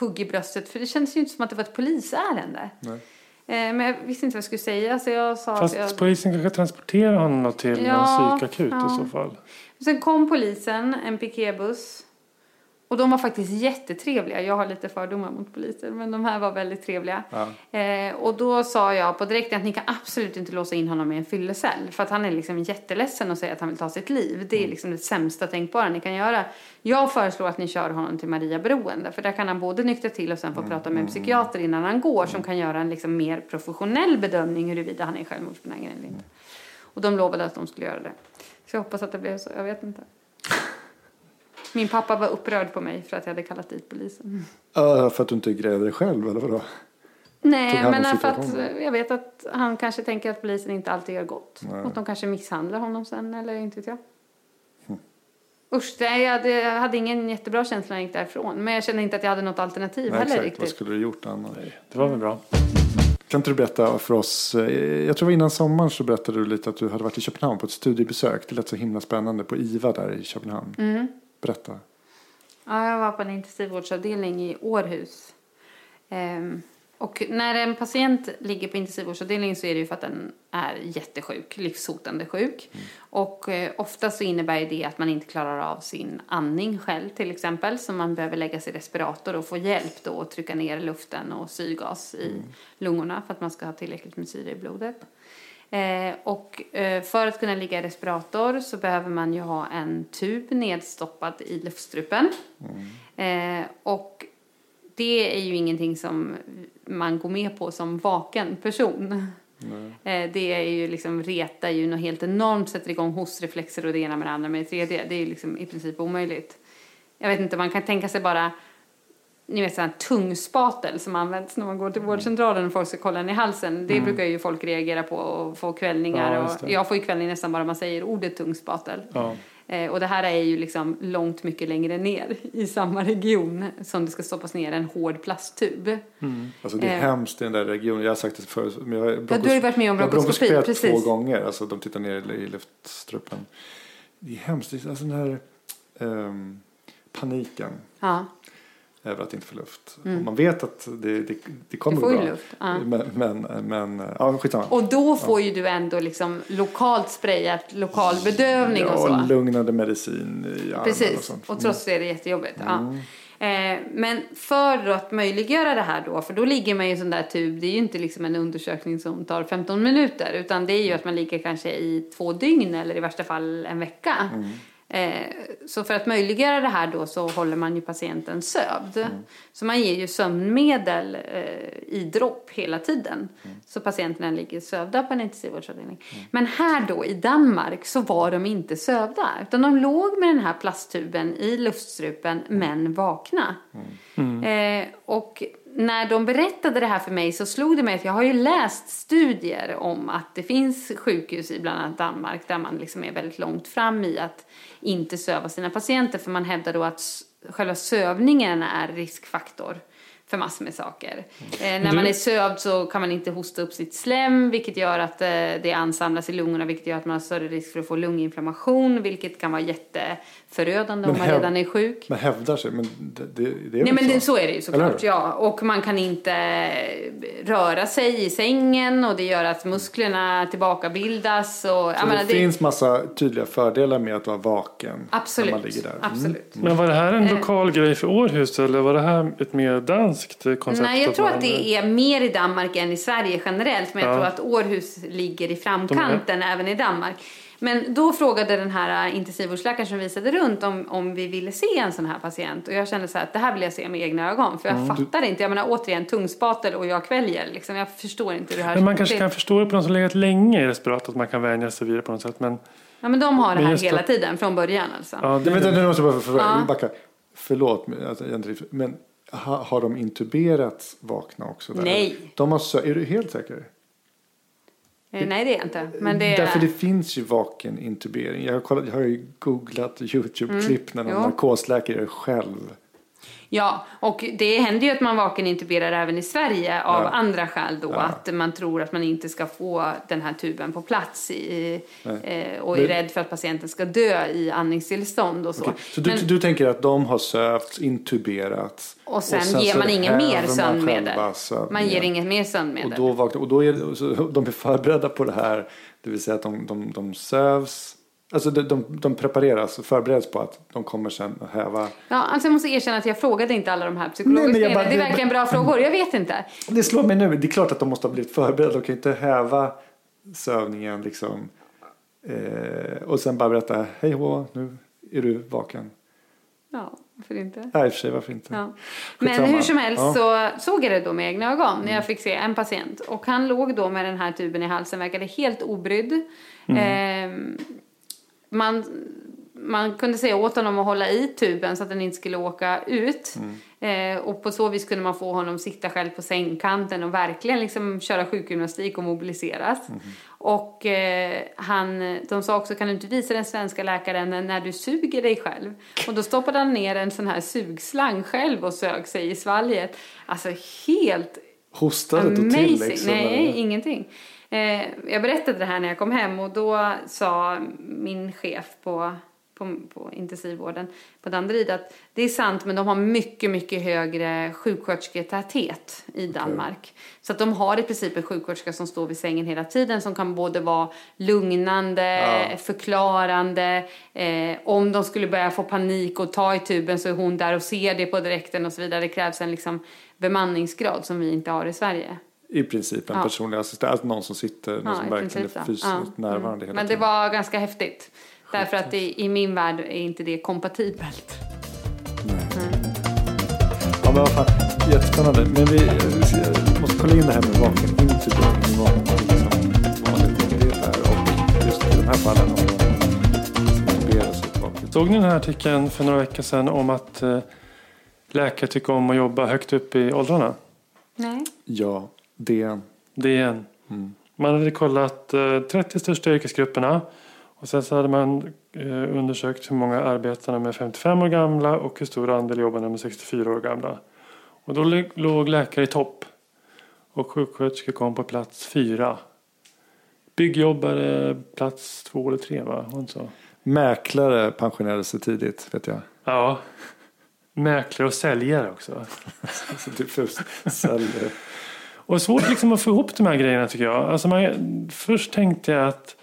hugg i bröstet för det kändes ju inte som att det var ett polisärende. Nej. Eh, men jag visste inte vad jag skulle säga så jag sa Fast jag... polisen kanske transporterar honom till ja, en psykakut ja. i så fall. Sen kom polisen, en piketbuss. Och de var faktiskt jättetrevliga. Jag har lite fördomar mot poliser, men de här var väldigt trevliga. Ja. Eh, och då sa jag på direkten att ni kan absolut inte låsa in honom i en fyllecell. För att han är liksom jätteledsen och säger att han vill ta sitt liv. Det är mm. liksom det sämsta tänkbara ni kan göra. Jag föreslår att ni kör honom till Maria Beroende. För där kan han både nyktra till och sen få mm. prata med en mm. psykiater innan han går. Som kan göra en liksom mer professionell bedömning huruvida han är självmordsbenägen eller inte. Och de lovade att de skulle göra det. Så jag hoppas att det blev så. Jag vet inte. *laughs* Min pappa var upprörd på mig för att jag hade kallat dit polisen. Uh, för att du inte grävde dig själv eller vadå? Nej, men för att jag vet att han kanske tänker att polisen inte alltid gör gott. Nej. Och att de kanske misshandlar honom sen eller inte vet jag. Hm. Usch, jag hade, jag hade ingen jättebra känsla när jag gick därifrån. Men jag kände inte att jag hade något alternativ Nej, heller exakt. riktigt. Vad skulle du gjort annars? Det var väl bra. Kan inte du berätta för oss, eh, jag tror innan sommaren så berättade du lite att du hade varit i Köpenhamn på ett studiebesök. Det lät så himla spännande på IVA där i Köpenhamn. Mm. Berätta. Ja, jag var på en intensivvårdsavdelning i Århus. Ehm, och när en patient ligger på intensivvårdsavdelningen så är det ju för att den är jättesjuk, livshotande sjuk. Mm. Och eh, ofta så innebär det att man inte klarar av sin andning själv till exempel. Så man behöver lägga sig i respirator och få hjälp då att trycka ner luften och syrgas i mm. lungorna för att man ska ha tillräckligt med syre i blodet. Eh, och eh, för att kunna ligga i respirator så behöver man ju ha en tub nedstoppad i luftstrupen. Mm. Eh, och det är ju ingenting som man går med på som vaken person. Mm. det är ju liksom, retar ju något helt enormt, sätter igång hostreflexer och det ena med det andra med det tredje. Det är ju liksom i princip omöjligt. Jag vet inte, man kan tänka sig bara ni vet sån tungspatel som används när man går till mm. vårdcentralen och folk ska kolla en i halsen. Det mm. brukar ju folk reagera på och få kvällningar. Ja, och jag får ju kvällning nästan bara man säger ordet tungspatel. Ja. Eh, och det här är ju liksom långt mycket längre ner i samma region som det ska stoppas ner en hård plasttub. Mm. Alltså det är eh. hemskt i den där regionen. Jag har sagt det förut. Men jag, bronkos, ja, du har ju varit med om bronkoskopi. Jag har precis. två gånger. Alltså de tittar ner i luftstrupen. Det är hemskt. Alltså den här um, paniken. Ja över att inte få luft. Mm. man vet att det, det, det kommer gå bra. Luft. Ja. Men, men, men ja, skitsamma. Och då får ja. ju du ändå liksom lokalt sprayat lokal bedövning ja, och så. och lugnande medicin i Precis, och sånt. och trots det är det jättejobbigt. Mm. Eh, men för att möjliggöra det här då, för då ligger man i en sån där tub, det är ju inte liksom en undersökning som tar 15 minuter utan det är ju att man ligger kanske i två dygn eller i värsta fall en vecka. Mm. Eh, så för att möjliggöra det här då så håller man ju patienten sövd. Mm. Så man ger ju sömnmedel eh, i dropp hela tiden. Mm. Så patienterna ligger sövda på en intensivvårdsavdelning. Mm. Men här då i Danmark så var de inte sövda. Utan de låg med den här plasttuben i luftstrupen men vakna. Mm. Eh, och när de berättade det här för mig så slog det mig att jag har ju läst studier om att det finns sjukhus i bland annat Danmark där man liksom är väldigt långt fram i att inte söva sina patienter för man hävdar då att själva sövningen är riskfaktor för massor med saker. Eh, när man är sövd så kan man inte hosta upp sitt slem vilket gör att eh, det ansamlas i lungorna vilket gör att man har större risk för att få lunginflammation vilket kan vara jätteförödande men om man redan är sjuk. Man hävdar sig, men det, det, det är Nej men så? Det, så är det ju såklart, ja. Och man kan inte röra sig i sängen och det gör att musklerna tillbakabildas. Och, så det, menar, det finns massa tydliga fördelar med att vara vaken Absolut. när man ligger där. Mm. Absolut. Mm. Men var det här en eh. lokal grej för Århus eller var det här ett mer dans danskt koncept? Nej, jag tror att det är mer i Danmark än i Sverige generellt. Men jag ja. tror att Århus ligger i framkanten även i Danmark. Men då frågade den här intensivvårdsläkaren som visade runt om, om vi ville se en sån här patient. Och jag kände så här att det här vill jag se med egna ögon. För jag mm, fattar du... inte. Jag menar återigen tungspatel och jag kväljer. Liksom. Jag förstår inte hur det här Men man kanske kan förstå det på de som legat länge i respirator. Att man kan vänja sig vid det på något sätt. Men... Ja men de har det här hela tiden från början alltså. Ja, det... Men, nu måste jag bara för, för, ja. backa. Förlåt, men ha, har de intuberats vakna också? Där? Nej. De har, är du helt säker? Eh, nej det är jag inte. Men det Därför det finns ju vaken intubering. Jag har, kollat, jag har ju googlat YouTube-klipp mm. när någon narkosläkare själv Ja, och det händer ju att man vakenintuberar även i Sverige av ja. andra skäl då. Ja. Att man tror att man inte ska få den här tuben på plats i, eh, och är Men... rädd för att patienten ska dö i andningstillstånd och så. Okay. Så du, Men... du tänker att de har sövts, intuberats och sen, och sen ger man ingen mer sömnmedel. Man ger inget mer sömnmedel. Och då, vaknar, och då är de är förberedda på det här, det vill säga att de, de, de sövs Alltså de, de, de prepareras och förbereds på att de kommer sen att häva. Ja, alltså jag måste erkänna att jag frågade inte alla de här psykologiska nej, bara, Det är verkligen bra frågor. Jag vet inte. Det slår mig nu. Det är klart att de måste ha blivit förberedda. De kan ju inte häva sövningen liksom. Eh, och sen bara berätta. Hej hå, nu är du vaken. Ja, varför inte? Ja, i och för sig, varför inte? Ja. Men hur som helst ja. så såg jag det då med egna ögon när jag fick se en patient. Och han låg då med den här tuben i halsen, verkade helt obrydd. Mm. Eh, man, man kunde säga åt honom att hålla i tuben så att den inte skulle åka ut. Mm. Eh, och på så vis kunde man få honom sitta själv på sängkanten och verkligen liksom köra sjukgymnastik och mobiliseras. Mm. Och eh, han, de sa också, kan du inte visa den svenska läkaren när du suger dig själv? Och då stoppade han ner en sån här sugslang själv och sög sig i svalget. Alltså helt Hostade amazing. till liksom? Nej, ingenting. Eh, jag berättade det här när jag kom hem och då sa min chef på, på, på intensivvården på Danderyd att det är sant men de har mycket, mycket högre sjukskötersketäthet i Danmark. Okay. Så att de har i princip en sjuksköterska som står vid sängen hela tiden som kan både vara lugnande, ja. förklarande, eh, om de skulle börja få panik och ta i tuben så är hon där och ser det på direkten och så vidare. Det krävs en liksom bemanningsgrad som vi inte har i Sverige. I princip en ja. personlig assistent, alltså någon som sitter, någon ja, som verkligen är fysiskt ja. närvarande mm. hela Men det var ganska häftigt. Därför att det, i min värld är inte det kompatibelt. Nej. Mm. Ja men vad fan, jättespännande. Men vi, vi måste kolla in det här med vaken intubering. Vad liksom vanligt det är och just i de här fallen om Såg ni den här artikeln för några veckor sedan om att eh, läkare tycker om att jobba högt upp i åldrarna? Nej. Ja, DN. DN. Mm. Man hade kollat eh, 30 största yrkesgrupperna. Och sen så hade man eh, undersökt hur många arbetarna med 55 år gamla och hur stor andel jobbarna med 64 år gamla. Och då låg- läkare i topp. Och sjuksköterskor kom på plats fyra. Byggjobbare plats två eller tre va? Så? Mäklare pensionerade sig tidigt, vet jag. Ja. Mäklare och säljare också. *laughs* Så diffust. Säljer. Och svårt liksom att få ihop de här grejerna tycker jag. Alltså man, först tänkte jag att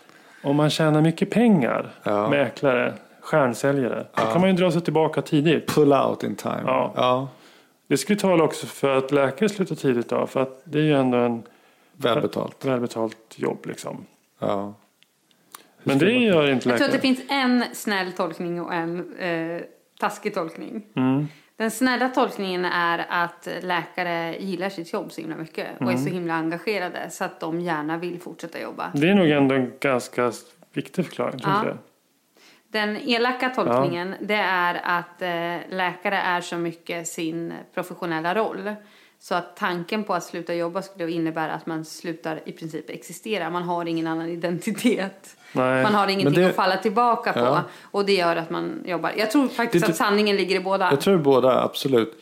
om man tjänar mycket pengar, Ja. mäklare, stjärnsäljare, då kan man ju dra sig tillbaka tidigt. Pull out in time. Ja. ja. Det skulle tala också för att läkare slutar tidigt då, för att det är ju ändå en Välbetalt. välbetalt jobb liksom. Ja. Men det gör inte Jag tror att det läkare. finns en snäll tolkning och en eh, taskig tolkning. Mm. Den snälla tolkningen är att läkare gillar sitt jobb så himla mycket och är så Mm. himla engagerade så att de gärna vill fortsätta jobba. Det är nog ändå en ganska viktig förklaring, Ja. Den elaka tolkningen det är att eh, läkare är så mycket sin professionella roll. Så att tanken på att sluta jobba skulle innebära att man slutar i princip existera. Man har ingen annan identitet. Nej. Man har ingenting det- att falla tillbaka på. Ja. Och det gör att man jobbar. Jag tror faktiskt Det- att sanningen ligger i båda. Jag tror båda, absolut.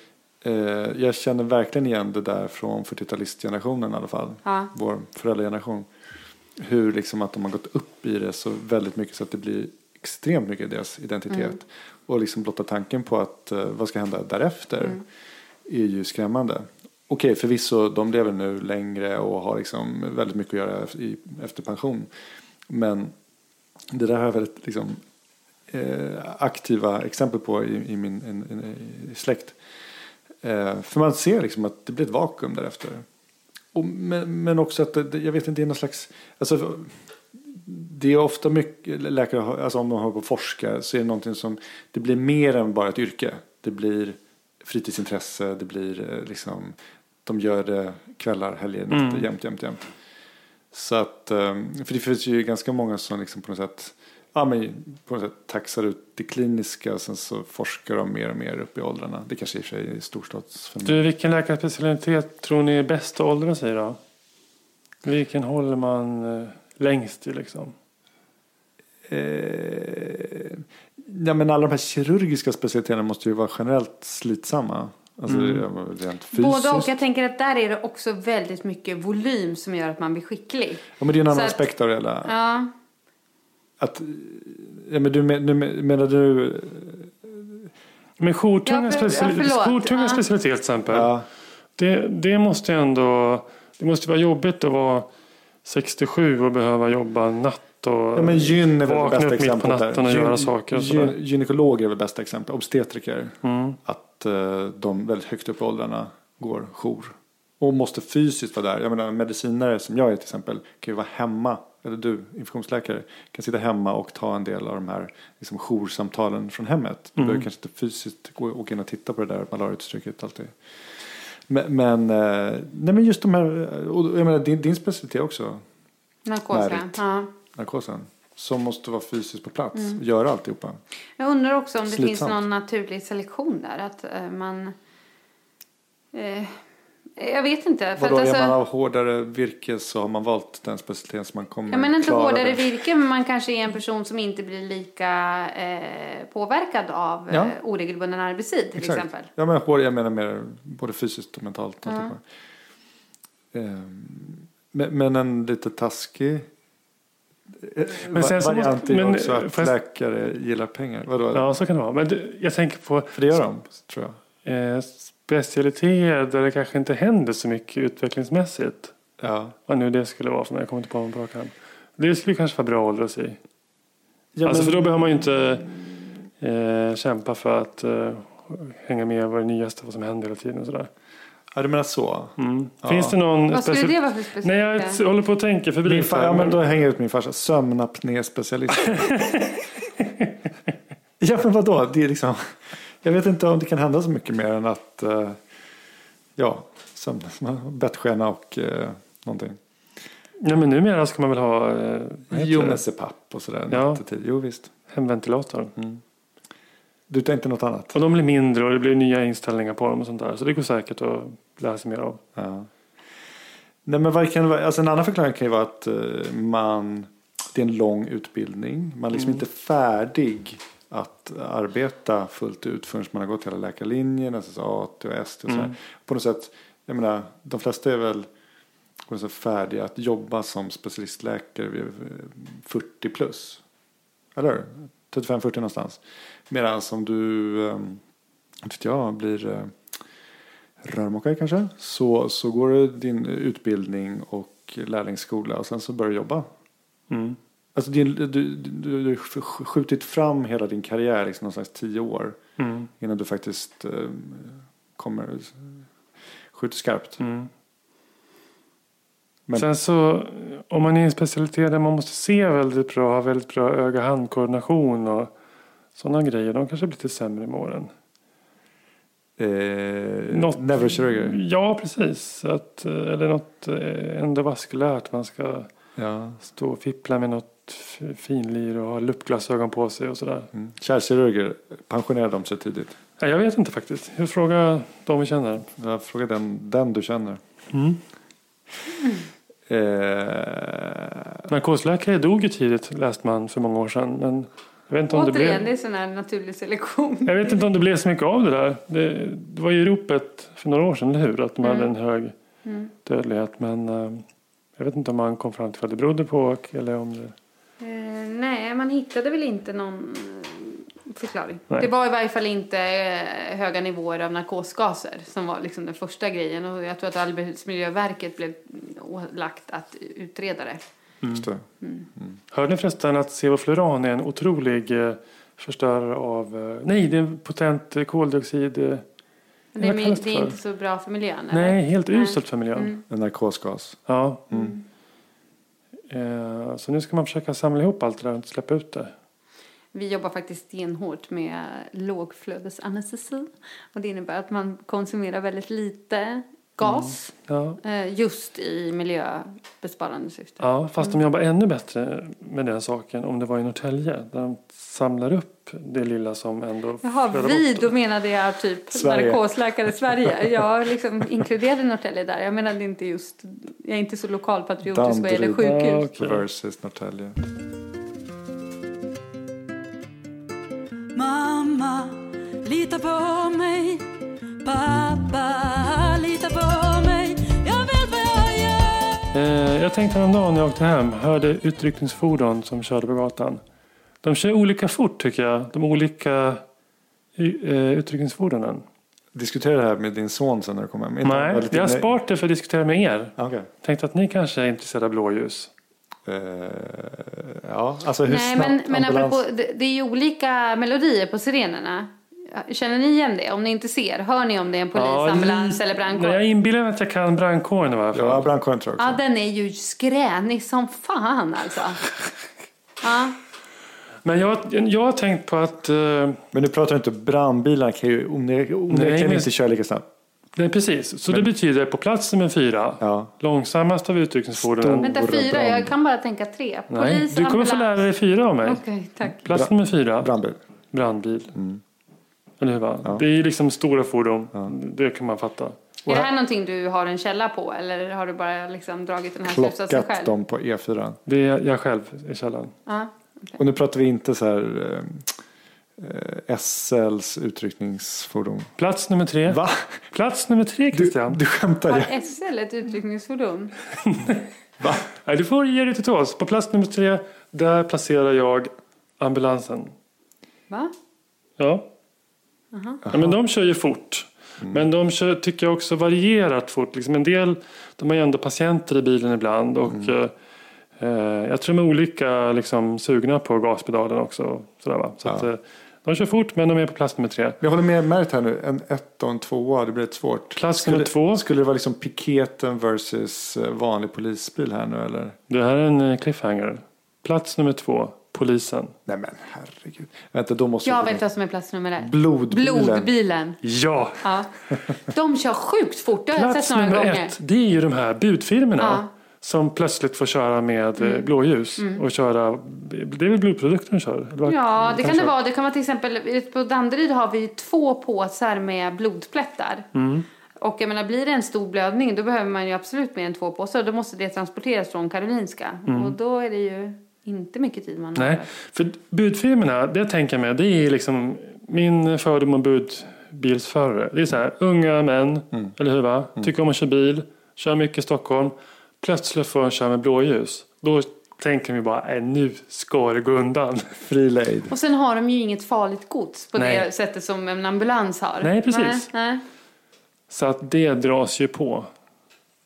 Eh, jag känner verkligen igen det där från 40-talistgenerationen i alla fall. Ja. Vår föräldrageneration. Hur liksom att de har gått upp i det så väldigt mycket så att det blir extremt mycket deras identitet. Mm. Och liksom blotta tanken på att eh, vad ska hända därefter Mm. är ju skrämmande. Okej, förvisso, de lever nu längre och har liksom väldigt mycket att göra i, efter pension. Men det där har jag väldigt liksom, eh, aktiva exempel på i, i min en, en, i släkt. Eh, för man ser liksom att det blir ett vakuum därefter. Och, men, men också att det, jag vet inte, det är någon slags... Alltså, det är ofta mycket läkare, alltså om de håller på och forskar så är det någonting som, det blir mer än bara ett yrke. Det blir fritidsintresse, det blir eh, liksom, de gör det kvällar, helger, nätter, Mm. jämt, jämt, jämt. Så att, eh, för det finns ju ganska många som liksom på något sätt, ja men på något sätt taxar ut det kliniska och sen så forskar de mer och mer upp i åldrarna. Det kanske i och för sig är storstadsfenomen. Du, vilken läkarspecialitet tror ni är bäst att åldra sig då? Vilken håller man eh, längst i liksom? Eh, ja, men alla de här kirurgiska specialiteterna måste ju vara generellt slitsamma. Alltså Mm. rent fysiskt. Både och. Jag tänker att där är det också väldigt mycket volym som gör att man blir skicklig. Ja, men det är en annan att- aspekt av det hela. Ja. Att, ja, men du, men- du menar du... Men jourtunga, Ja, för- speciali- ja, specialitet till exempel. Ja, Det, det måste ändå det måste vara jobbigt att vara 67 och behöva jobba natt och ja men gyn är väl vakna bästa upp mitt på natten och där. göra Gyn- saker och gyn-. Gynekologer är väl bästa exempel. Obstetriker. Mm. Att eh, de väldigt högt upp i åldrarna går jour. Och måste fysiskt vara där. Jag menar medicinare som jag är till exempel kan ju vara hemma. Eller du, infektionsläkare, kan sitta hemma och ta en del av de här liksom, joursamtalen från hemmet. Du Mm. behöver kanske inte fysiskt gå åka in och titta på det där malariautrycket alltid. Men, men, eh, nej men just de här, och jag menar din, din specialitet också, Narkosa. Närit. Ja. narkosen. Som måste vara fysiskt på plats, Mm. göra alltihopa. Jag undrar också om det finns Slitsamt. någon naturlig selektion där. Att eh, man... Eh, jag vet inte. För Vadå, alltså, är man av hårdare virke så har man valt den specialiteten som man kommer jag menar inte klara hårdare det. virke, men man kanske är en person som inte blir lika eh, påverkad av Ja. eh, oregelbunden arbetstid till Exakt. exempel. Ja, men hård, jag menar mer både fysiskt och mentalt. Alltihopa. Ehm, Men, men en lite taskig Men sen så måste- men, också att fast- läkare gillar pengar. Vadå? Ja, så kan det vara. Men jag tänker på För det gör de, tror jag. eh, specialiteter där det kanske inte händer så mycket utvecklingsmässigt. Ja. Vad nu det skulle vara för mig. Jag kommer inte på någon på rak arm. Det skulle kanske vara bra att åldras i. Ja, alltså men- för då behöver man ju inte eh, kämpa för att eh, hänga med vad det nyaste, vad som händer hela tiden och sådär. Ja, du menar så? Mm. Ja. Finns det någon Vad skulle det vara för specialitet? Nej, jag håller på att tänka förbi. Min fa- ja, men då hänger jag ut min farsa. Sömnapné-specialist. *laughs* ja, men vadå? Det är liksom, jag vet inte om det kan hända så mycket mer än att eh, ja, sömn, bettskena och eh, någonting. Nej, men numera ska man väl ha eh, vad heter Jo, det? med CPAP och sådär. Ja. Jo, visst. hemventilator. Du tänkte något annat? Och de blir mindre och det blir nya inställningar på dem och sånt där. Så det går säkert att lära sig mer av. Ja. Nej, men vara? Alltså en annan förklaring kan ju vara att eh, man det är en lång utbildning. Man är liksom inte färdig att arbeta fullt ut förrän man har gått hela läkarlinjen, SSA, AT och ST och så här. På något sätt, jag menar, de flesta är väl på något sätt färdiga att jobba som specialistläkare vid eh, 40 plus. Eller 35-40 någonstans. Medan om du, eh, inte vet jag, blir eh, rörmokare kanske. Så, så går du din utbildning och lärlingsskola och sen så börjar du jobba. Mm. Alltså din, du, du, du har skjutit fram hela din karriär liksom någon slags tio år. Mm. Innan du faktiskt eh, kommer, skjuter skarpt. Mm. Men- Sen så, om man är i en specialitet där man måste se väldigt bra, ha väldigt bra öga-handkoordination och sådana grejer, de kanske blir lite sämre med åren. Eh, Något- Neurokirurger. Ja, precis. Att, eh, eller något eh, endovaskulärt. Man ska Ja. stå och fippla med något finlir och ha luppglasögon på sig och sådär. Mm. Kärlkirurger, pensionerade de sig tidigt? Ja, jag vet inte faktiskt. Jag frågar de vi känner. Jag frågar den, den du känner. Mm. Eh, Narkosläkare dog ju tidigt läste man för många år sedan. Men jag vet inte om det Återigen, blev... det är sån här naturlig selektion. Jag vet inte om det blev så mycket av det där. Det, det var ju ropet för några år sedan, eller hur? Att de hade en hög dödlighet. Men eh, jag vet inte om man kom fram till vad det berodde på eller om det... Eh, nej, man hittade väl inte någon eh, förklaring. Nej. Det var i varje fall inte eh, höga nivåer av narkosgaser som var liksom den första grejen. Och jag tror att Arbetsmiljöverket blev ålagt att utreda det. Just det. Hörde ni förresten att sevofluran är en otrolig eh, förstörare av... Eh, nej, det är en potent eh, koldioxid... Eh, Men det, är, det det är inte så bra för miljön? eller? nej, helt Nej. uselt för miljön. Mm. En narkosgas. Ja. Eh, så nu ska man försöka samla ihop allt det där och inte släppa ut det. Vi jobbar faktiskt stenhårt med lågflödesanestesi. Och det innebär att man konsumerar väldigt lite gas Ja. eh, just i miljöbesparande syfte. Ja, fast de jobbar ännu bättre med den saken om det var i Norrtälje. Där de samlar upp det lilla som ändå Jaha, vi, då menade jag typ Sverige. narkosläkare i Sverige. *laughs* Jag liksom inkluderade Norrtälje där. Jag menade inte just, jag är inte så lokalpatriotisk vad gäller sjukhus. Ja, okej. Versus Norrtälje. Mamma, lita på mig. Pappa, lita på mig. Jag vet vad jag gör. Eh, jag tänkte häromdagen när jag åkte hem, hörde utryckningsfordon som körde på gatan. De kör olika fort tycker jag, de olika eh, utryckningsfordonen. Diskutera det här med din son sen när du kommer hem. Inte- Nej, lite- jag har sparat det för att diskutera med er. Okej. Tänkte att ni kanske är intresserade av blåljus. Eh, ja, alltså hur Nej, snabbt men, men ambulans... apropå, det, det är ju olika melodier på sirenerna. Känner ni igen det? Om ni inte ser, hör ni om det är en polis, ambulans li- eller Nej, jag brandkår? inbillar mig att jag kan brandkåren i varje fall. Ja, brandkåren tror jag Ja, också. den är ju skränig som fan alltså. *laughs* Ja. Men jag, jag har tänkt på att... Eh, Men nu pratar du inte brandbilarna kan ju onekligen men- inte köra lika snabbt. nej, precis. Så det betyder på plats nummer fyra, Ja. långsammast av utryckningsfordonen. Vänta, fyra? brand- Jag kan bara tänka tre. Nej, Polis, du kommer få ambulans. lära dig fyra av mig. Okej, tack. Plats nummer fyra, Brandbil. brandbil. Mm. Eller hur va? Det är liksom stora fordon. Det kan man fatta. Är det här någonting du har en källa på eller har du bara liksom dragit den här slutsatsen Klockat själv? dem på E4. Det är jag själv i källan. Ja. Och nu pratar vi inte så här eh, SLs utryckningsfordon. Plats nummer tre. Va? Plats nummer tre Du, Christian. du skämtar ju. Har SL ett utryckningsfordon? *laughs* Va? Nej, du får ge dig till tåls. På plats nummer tre, där placerar jag ambulansen. Va? Ja. Ja men de kör ju fort. Men de kör, tycker jag också varierat fort. Liksom en del, de har ju ändå patienter i bilen ibland. Och eh, eh, jag tror de är olika liksom, sugna på gaspedalen också. Sådär, va? Så att, eh, de kör fort men de är på plats nummer tre. Jag håller med Märt här nu. En ett och en tvåa, det blir rätt svårt. Plats skulle, nummer två. Skulle det vara liksom piketen versus eh, vanlig polisbil här nu eller? Det här är en cliffhanger. Plats nummer två, polisen. Nej men herregud. Vänta, då måste Jag vi- vet vad som är plats nummer ett. Blodbilen. Blodbilen. Ja! Ja. De kör sjukt fort, det har jag Plats sett några nummer gånger. ett, det är ju de här budfirmorna. Ja. Som plötsligt får köra med mm. blåljus. Och köra, det är väl blodprodukter de kör? Eller vad- Ja, det kan det vara. Det kan vara till exempel, på Danderyd har vi två påsar med blodplättar. Mm. Och jag menar, blir det en stor blödning då behöver man ju absolut mer än två påsar. Då måste det transporteras från Karolinska. Mm. Och då är det ju inte mycket tid man har. Nej, för budfirmorna, det jag tänker mig, det är liksom min fördom om budbilsförare. Det är så här, unga män, eller hur va? Tycker om att köra bil, kör mycket i Stockholm. Plötsligt får de köra med blåljus. Då tänker vi bara, äh, nu ska det gå undan. *laughs* Fri lejd. Och sen har de ju inget farligt gods på Nej. det sättet som en ambulans har. Nej, precis. Nej, nej. Så att det dras ju på,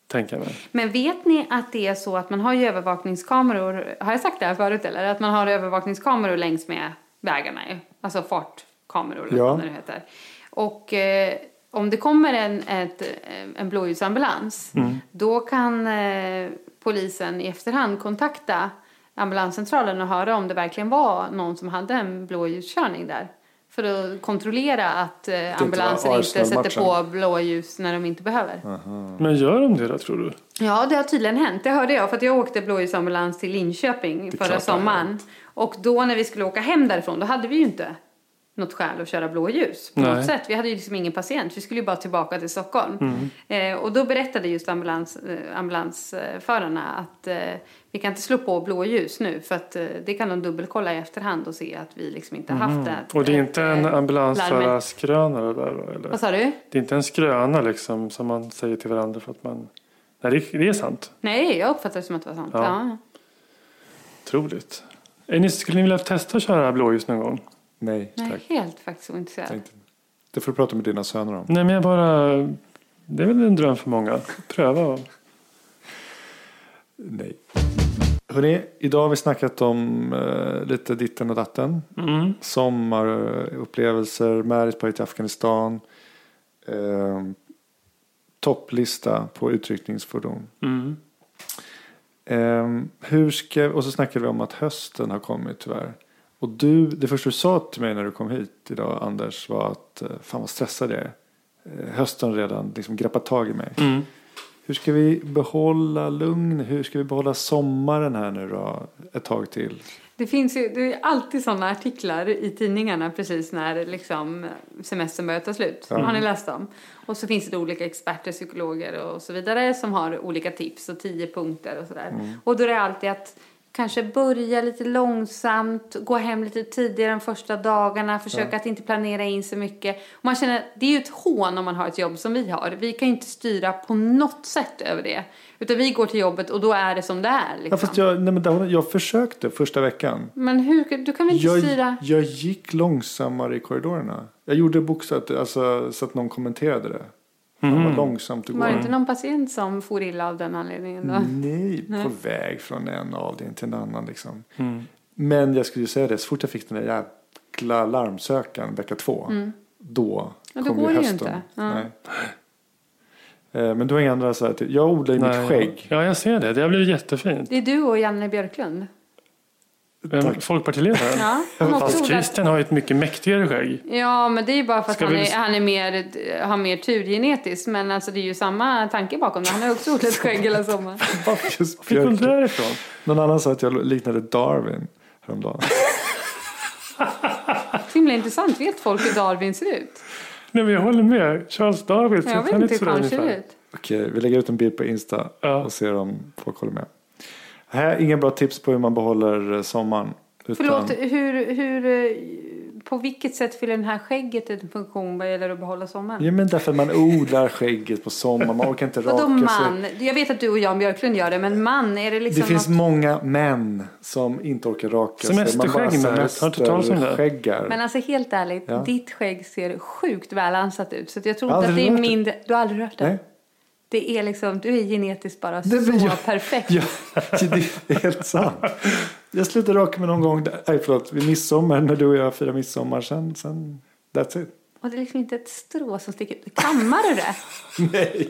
tänker jag mig. Men vet ni att det är så att man har ju övervakningskameror, har jag sagt det här förut eller? Att man har övervakningskameror längs med vägarna ju. Alltså fartkameror eller Ja. vad det heter. Och eh, om det kommer en, ett, eh, en blåljusambulans då kan eh, polisen i efterhand kontakta ambulanscentralen och höra om det verkligen var någon som hade en blåljuskörning där. För att kontrollera att eh, inte ambulansen var inte sätter på blåljus när de inte behöver. Men gör de det då, tror du? Ja, det har tydligen hänt. Det hörde jag för att jag åkte blåljusambulans till Linköping förra sommaren. Och då när vi skulle åka hem därifrån, då hade vi ju inte något skäl att köra blåljus på Nej. något sätt. Vi hade ju liksom ingen patient, vi skulle ju bara tillbaka till Stockholm. Mm. Eh, och då berättade just ambulans, eh, ambulansförarna att eh, vi kan inte slå på blåljus nu för att eh, det kan de dubbelkolla i efterhand och se att vi liksom inte har haft det. Mm. Och det är inte en larmet. ambulansförarskröna det där då? Eller? Vad sa du? Det är inte en skröna liksom som man säger till varandra för att man... Nej, det, det är sant. Nej, jag uppfattade det som att det var sant. Ja. Ja. Troligt. Är ni, skulle ni vilja testa att köra blåljus någon gång? Nej, Nej, tack. helt faktiskt ointresserad. Tänkte- Det får du prata med dina söner om. Nej, men jag bara... Det är väl en dröm för många. Pröva. och- Nej. Hörrni, idag har vi snackat om eh, lite ditten och datten. Mm. Sommarupplevelser, Märis till Afghanistan. Eh, topplista på utryckningsfordon. Mm. Eh, hur ska, och så snackade vi om att hösten har kommit tyvärr. Och du, det första du sa till mig när du kom hit idag Anders var att eh, fan vad stressad jag är. Eh, hösten redan liksom greppat tag i mig. Mm. Hur ska vi behålla lugn? Hur ska vi behålla sommaren här nu då? Ett tag till. Det finns ju det är alltid sådana artiklar i tidningarna precis när liksom semestern börjar ta slut. Har ni läst dem? Och så finns det olika experter, psykologer och så vidare som har olika tips och tio punkter och sådär. Och då är det alltid att kanske börja lite långsamt, gå hem lite tidigare de första dagarna, försöka att inte planera in så mycket. Och man känner, det är ju ett hån om man har ett jobb som vi har. Vi kan ju inte styra på något sätt över det. Utan vi går till jobbet och då är det som det är. Liksom. Ja, fast jag, nej, men jag försökte första veckan. Men hur, du kan väl inte Jag, styra? jag gick långsammare i korridorerna. Jag gjorde bokstavligt alltså, så att någon kommenterade det. Mm. Vad långsamt det går. Var det inte någon patient som for illa av den anledningen då? Nej, på väg från en avdelning till en annan liksom. Mm. Men jag skulle ju säga det, så fort jag fick den där jäkla larmsökaren vecka två. Då Mm. Ja, då kom går ju det ju hösten. inte. Ja. Nej. Eh, Men du har inga andra så här, till- jag odlar ju mitt Nej. skägg. Ja, jag ser det. Det har blivit jättefint. Det är du och Janne Björklund. Vem- Folkpartiledaren? Ja, Fast Christian har ju ett mycket mäktigare skägg. Ja, men det är ju bara för att Ska han vi- är, han är mer, har mer tur genetiskt. Men alltså det är ju samma tanke bakom det. Han har också odlat skägg hela sommaren. *laughs* Fick hon Björk. det därifrån? Någon annan sa att jag liknade Darwin häromdagen. *laughs* Så himla intressant. Vet folk hur Darwin ser ut? Nej, men jag håller med. Charles Darwin Jag vet inte hur han ser ut. Okej, vi lägger ut en bild på Insta Ja. och ser om folk håller med. Här är inga bra tips på hur man behåller eh, sommaren. Utan, Förlåt, hur, hur, eh, på vilket sätt fyller den här skägget en funktion vad gäller att behålla sommaren? Ja men därför att man odlar skägget på sommaren, man orkar inte raka Vadå man? sig. Jag vet att du och Jan Björklund gör det, men man, är det liksom Det finns något... många män som inte orkar raka sig. Semesterskägg med, har du inte talat om det? skäggar. Men alltså helt ärligt, Ja. ditt skägg ser sjukt välansat ut. Så att jag tror inte att det är mindre... Du har aldrig rört det? Nej. Det är liksom, du är genetiskt bara Det- så jag- perfekt. Ja, det är helt sant. Jag slutade raka mig någon gång, nej förlåt, vid midsommar när du och jag firar midsommar. Sen, sen, that's it. Och det är liksom inte ett strå som sticker ut. Kammar du det? *laughs* Nej.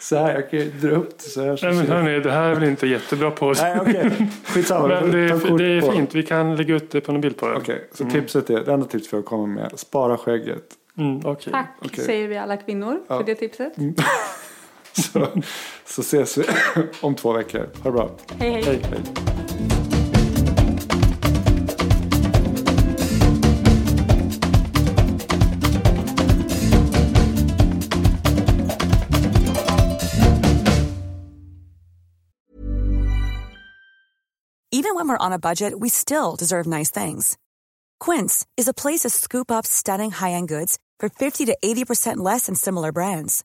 Så här, jag kan ju dra upp det så här. Så Nej, men hörni, det här är väl inte jättebra på Nej okej, skitsamma. vi Men det är, det är fint. Vi kan lägga ut det på en bild på det. Okej, så tipset är, det enda tipset jag kommer med, spara skägget. Mm, okej. Tack Okej. säger vi alla kvinnor Ja. för det tipset. *laughs* Så, så ses vi *coughs* om två veckor. Ha det bra. Hej hej. Hej. Hej. Even when when we're on a budget, we still deserve nice things. Quince is a place to scoop up stunning high-end goods for 50 to 80% less than similar brands.